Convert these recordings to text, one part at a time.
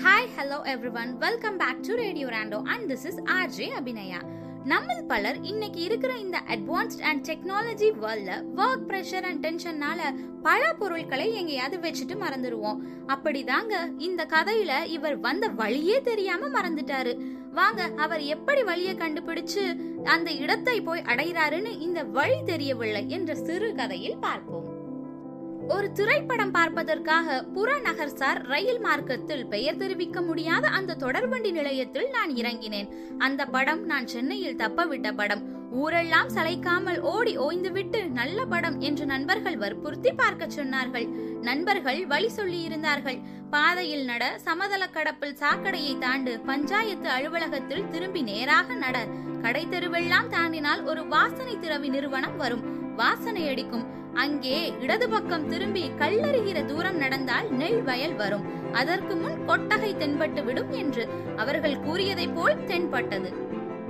Hi hello everyone welcome back to radio Rando and this is RJ Abhinaya நம்ம பலர் இன்னைக்கு இருக்கிற இந்த அட்வான்ஸ்ட் அண்ட் டெக்னாலஜி வேர்ல்ட்ல ஒர்க் ப்ரெஷர் அண்ட் டென்ஷன்னால பல பொருட்களை எங்கேயாவது வச்சுட்டு மறந்துடுவோம் அப்படிதாங்க இந்த கதையில இவர் வந்த வழியே தெரியாம மறந்துட்டாரு. வாங்க அவர் எப்படி வழியை கண்டுபிடிச்சு அந்த இடத்தை போய் அடைகிறாருன்னு இந்த வழி தெரியவில்லை என்ற சிறு கதையில் பார்ப்போம். ஒரு திரைப்படம் பார்ப்பதற்காக புறநகர் சார் ரயில் மார்க்கத்தில் பெயர் தெரிவிக்க முடியாத அந்த தொடர்வண்டி நிலையத்தில் நான் இறங்கினேன். அந்த படம் நான் சென்னையில் தப்பவிட்ட படம். ஊரெல்லாம் சளைக்காமல் ஓடி ஓய்ந்துவிட்டு நல்ல படம் என்று நண்பர்கள் வற்புறுத்தி பார்க்க சொன்னார்கள். நண்பர்கள் வழி சொல்லி இருந்தார்கள் பாதையில் நட சமதள கடப்பில் சாக்கடையை தாண்டு பஞ்சாயத்து அலுவலகத்தில் திரும்பி நேராக நட. கடை தெருவெல்லாம் தாண்டினால் ஒரு வாசனை திரவி நிறுவனம் வரும். வாசனை அடிக்கும். அங்கே இடது பக்கம் திரும்பி கல்லறிகிற தூரம் நடந்தால் நெல் வயல் வரும். அதற்கு முன் கொட்டகை தென்பட்டு விடும் என்று அவர்கள் கூறியதைப் போல் தென்பட்டது.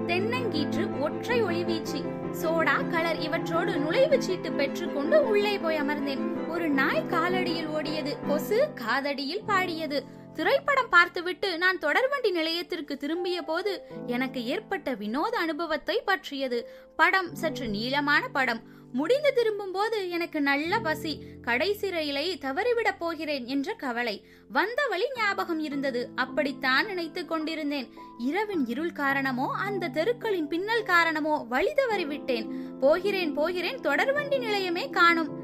தென்னங்கீற்று ஒற்றை ஒளிவீச்சு சோடா கலர் இவற்றோடு நுழைவு சீட்டு பெற்றுக்கொண்டு உள்ளே போய் அமர்ந்தேன். ஒரு நாய் காலடியில் ஓடியது கொசு காதடியில் பாடியது. திரைப்படம் பார்த்துவிட்டு நான் தொடர்வண்டி நிலையத்திற்கு திரும்பிய போது எனக்கு ஏற்பட்ட வினோத அனுபவத்தை பற்றியது. படம் சற்று நீளமான படம். முடிந்து திரும்பும் போது எனக்கு நல்ல பசி கடைசி ரயிலை தவறிவிடப் போகிறேன் என்ற கவலை. வந்த வழி ஞாபகம் இருந்தது. அப்படித்தான் நினைத்துக் கொண்டிருந்தேன். இரவின் இருள் காரணமோ அந்த தெருக்களின் பின்னல் காரணமோ வழி தவறிவிட்டேன் போகிறேன் போகிறேன் தொடர்வண்டி நிலையமே காணும்.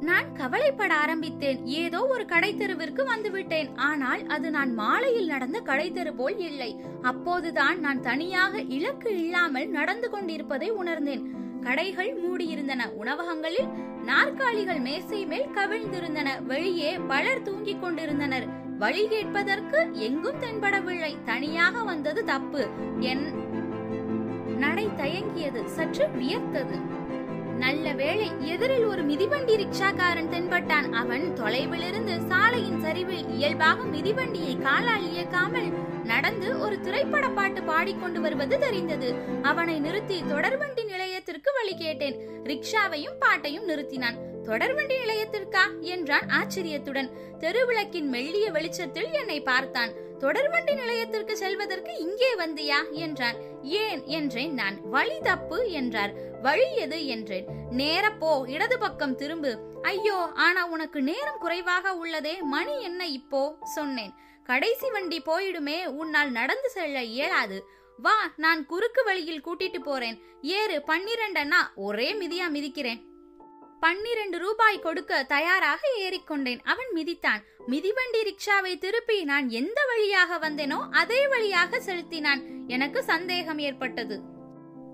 நான் கவலைப்பட ஆரம்பித்தேன். ஏதோ ஒரு கடை தெருவிற்கு வந்துவிட்டேன் ஆனால் அது நான் மாலையில் நடந்த கடை தெரு போல் இல்லை. அப்போதுதான் நான் தனியாக இலக்கு இல்லாமல் நடந்து கொண்டிருப்பதை உணர்ந்தேன். கடைகள் மூடியிருந்தன. உணவகங்களில் நாற்காலிகள் மேசை மேல் கவிழ்ந்திருந்தன. வெளியே பலர் தூங்கிக் கொண்டிருந்தனர். வழி கேட்பதற்கு எங்கும் தென்படவில்லை. தனியாக வந்தது தப்பு. என் நடை தயங்கியது. சற்று வியர்த்தது. நல்ல வேளை எதிரில் ஒரு மிதிவண்டி ரிக்ஷாக்காரன் தென்பட்டான். அவன் தொலைவிலிருந்து சாலையின் சரிவில் இயல்பாக மிதிவண்டியை காலால் இயக்காமல் நடந்து ஒரு திரைப்பட பாட்டு பாடிக்கொண்டு வருவது தெரிந்தது. அவனை நிறுத்தி தொடர்வண்டி நிலையத்திற்கு வழி கேட்டேன். ரிக்ஷாவையும் பாட்டையும் நிறுத்தினான். தொடர்வண்டி நிலையத்திற்கா? என்றான் ஆச்சரியத்துடன். தெருவிளக்கின் மெல்லிய வெளிச்சத்தில் என்னை பார்த்தான். தொடர்வண்டி நிலையத்திற்கு செல்வதற்கு இங்கே வந்தியா? என்றான். ஏன்? என்றேன் நான். வழி தப்பு என்றார். வழி எது என்றேன். நேரப்போ இடது பக்கம் திரும்பு. ஐயோ ஆனா உனக்கு நேரம் குறைவாக உள்ளதே மணி என்ன இப்போ? சொன்னேன். கடைசி வண்டி போயிடுமே உன்னால் நடந்து செல்ல இயலாது. வா நான் குறுக்கு வழியில் கூட்டிட்டு போறேன். ஏறு பன்னிரண்டன்னா ஒரே மிதியா மிதிக்கிறேன். பன்னிரண்டு ரூபாய் கொடுக்க தயாராக ஏறிக்கொண்டேன் அவன் மிதித்தான். மிதிவண்டி ரிக்ஷாவை திருப்பி நான் எந்த வழியாக வந்தேனோ அதே வழியாக செலுத்தினான். எனக்கு சந்தேகம் ஏற்பட்டது.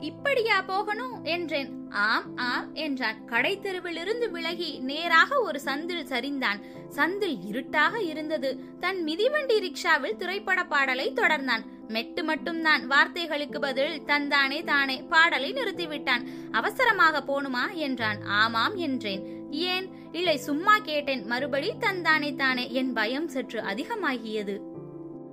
இப்படியா போகணும் என்றேன். ஆம் ஆம் என்றான். கடை தெருவிலிருந்து விலகி நேராக ஒரு சந்தில் சரிந்தான். சந்தில் இருட்டாக இருந்தது. தன் மிதிவண்டி ரிக்ஷாவில் திரைப்பட பாடலை தொடர்ந்தான். மெட்டு மட்டும்தான் வார்த்தைகளுக்கு பதில் தந்தானே தானே பாடலை நிறுத்திவிட்டான். அவசரமாக போணுமா என்றான். ஆமாம் என்றேன். ஏன்? இல்லை சும்மா கேட்டேன். மறுபடி தந்தானே தானே. என் பயம் சற்று அதிகமாகியது.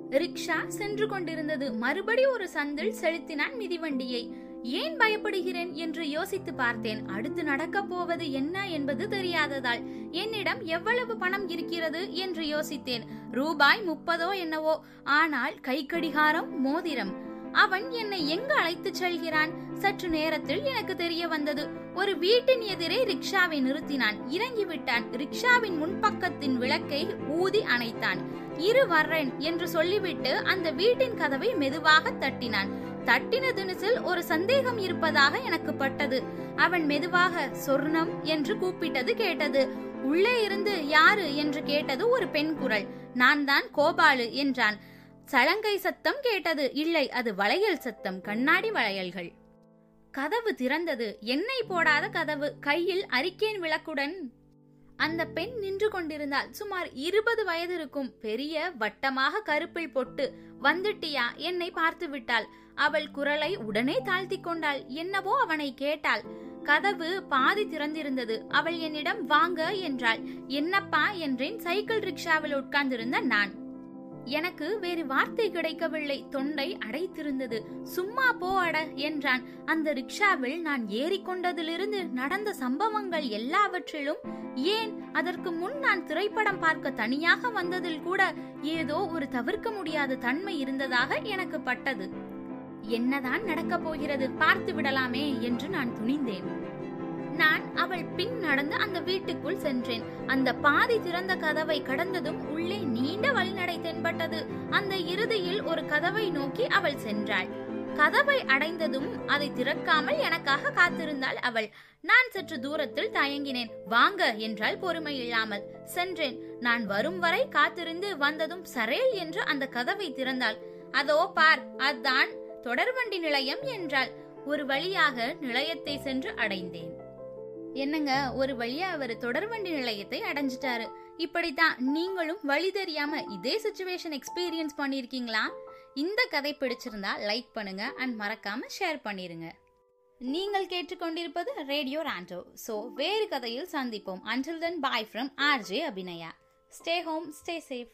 ரிக்ஷா சென்று கொண்டிருந்தது. மறுபடி ஒரு சந்தில் செலுத்தினான் மிதிவண்டியை. ஏன் பயப்படுகிறேன் என்று யோசித்து பார்த்தேன். அடுத்து நடக்கப் போவது என்ன என்பது தெரியாததால். என்னிடம் எவ்வளவு பணம் இருக்கிறது என்று யோசித்தேன். ரூபாய் முப்பதோ என்னவோ. ஆனால் கை கடிகாரம் மோதிரம். அவன் என்னை எங்கு அழைத்து செல்கிறான்? சற்று நேரத்தில் எனக்கு தெரிய வந்தது. ஒரு வீட்டின் எதிரே ரிக்ஷாவை நிறுத்தினான். இறங்கி விட்டான் ரிக்ஷாவின் முன்பக்கத்தின் விளக்கை ஊதி அணைத்தான். இரு வர்றேன் என்று சொல்லிவிட்டு அந்த வீட்டின் கதவை மெதுவாக தட்டினான். தட்டின தினசில் ஒரு சந்தேகம் இருப்பதாக எனக்கு பட்டது. அவன் மெதுவாக சொர்ணம் என்று கூப்பிட்டது கேட்டது. உள்ளே இருந்து யாரு? என்று கேட்டது ஒரு பெண் குரல். நான் தான் கோபாலு என்றான். சலங்கை சத்தம் கேட்டது. இல்லை அது வளையல் சத்தம். கண்ணாடி வளையல்கள். கதவு திறந்தது. எண்ணெய் போடாத கதவு. கையில் அரிக்கேன் விளக்குடன் அந்த பெண் நின்று கொண்டிருந்தால் சுமார் இருபது வயது இருக்கும் பெரிய வட்டமாக கருப்பில் பொட்டு வந்துட்டியா? என்னை பார்த்து விட்டாள். அவள் குரலை உடனே தாழ்த்தி கொண்டாள். என்னவோ அவனை கேட்டாள். கதவு பாதி திறந்திருந்தது. அவள் என்னிடம் வாங்க என்றாள். என்னப்பா? என்றேன். சைக்கிள் ரிக்ஷாவில் உட்கார்ந்திருந்த நான். எனக்கு வேறு வார்த்தை கிடைக்கவில்லை. தொண்டை அடைத்திருந்தது. சும்மா போ அட என்றான். அந்த ரிக்ஷாவில் நான் ஏறிக்கொண்டதிலிருந்து நடந்த சம்பவங்கள் எல்லாவற்றிலும் ஏன் அதற்கு முன் நான் திரைப்படம் பார்க்க தனியாக வந்ததில் கூட ஏதோ ஒரு தவிர்க்க முடியாத தன்மை இருந்ததாக எனக்கு பட்டது. என்னதான் நடக்கப் போகிறது? பார்த்து விடலாமே என்று நான் துணிந்தேன். நான் அவள் பின் நடந்து அந்த வீட்டுக்குள் சென்றேன். அந்த பாதி திறந்த கதவை கடந்ததும் உள்ளே நீண்ட வழிநடை தென்பட்டது. அந்த இறுதியில் ஒரு கதவை நோக்கி அவள் சென்றாள். கதவை அடைந்ததும் அதை திறக்காமல் எனக்காக காத்திருந்தாள் அவள். நான் சற்று தூரத்தில் தயங்கினேன். வாங்க என்றால் பொறுமை இல்லாமல் சென்றேன். நான் வரும் வரை காத்திருந்து வந்ததும் சரேல் என்று அந்த கதவை திறந்தாள். அதோ பார் அதான் தொடர்வண்டி நிலையம் என்றாள். ஒரு வழியாக நிலையத்தை சென்று அடைந்தேன். என்னங்க ஒரு வழியா அவர் தொடர்வண்டி நிலையத்தை அடைஞ்சிட்டாரு. இப்படித்தான் நீங்களும் வழி தெரியாம இதே சுச்சுவேஷன் எக்ஸ்பீரியன்ஸ் பண்ணியிருக்கீங்களா? இந்த கதை பிடிச்சிருந்தா லைக் பண்ணுங்க அண்ட் மறக்காம ஷேர் பண்ணிருங்க. நீங்கள் கேட்டுக்கொண்டிருப்பது ரேடியோ ராண்டோ ஸோ வேறு கதையில் சந்திப்போம். Until then bye from RJ Abhinaya stay home stay safe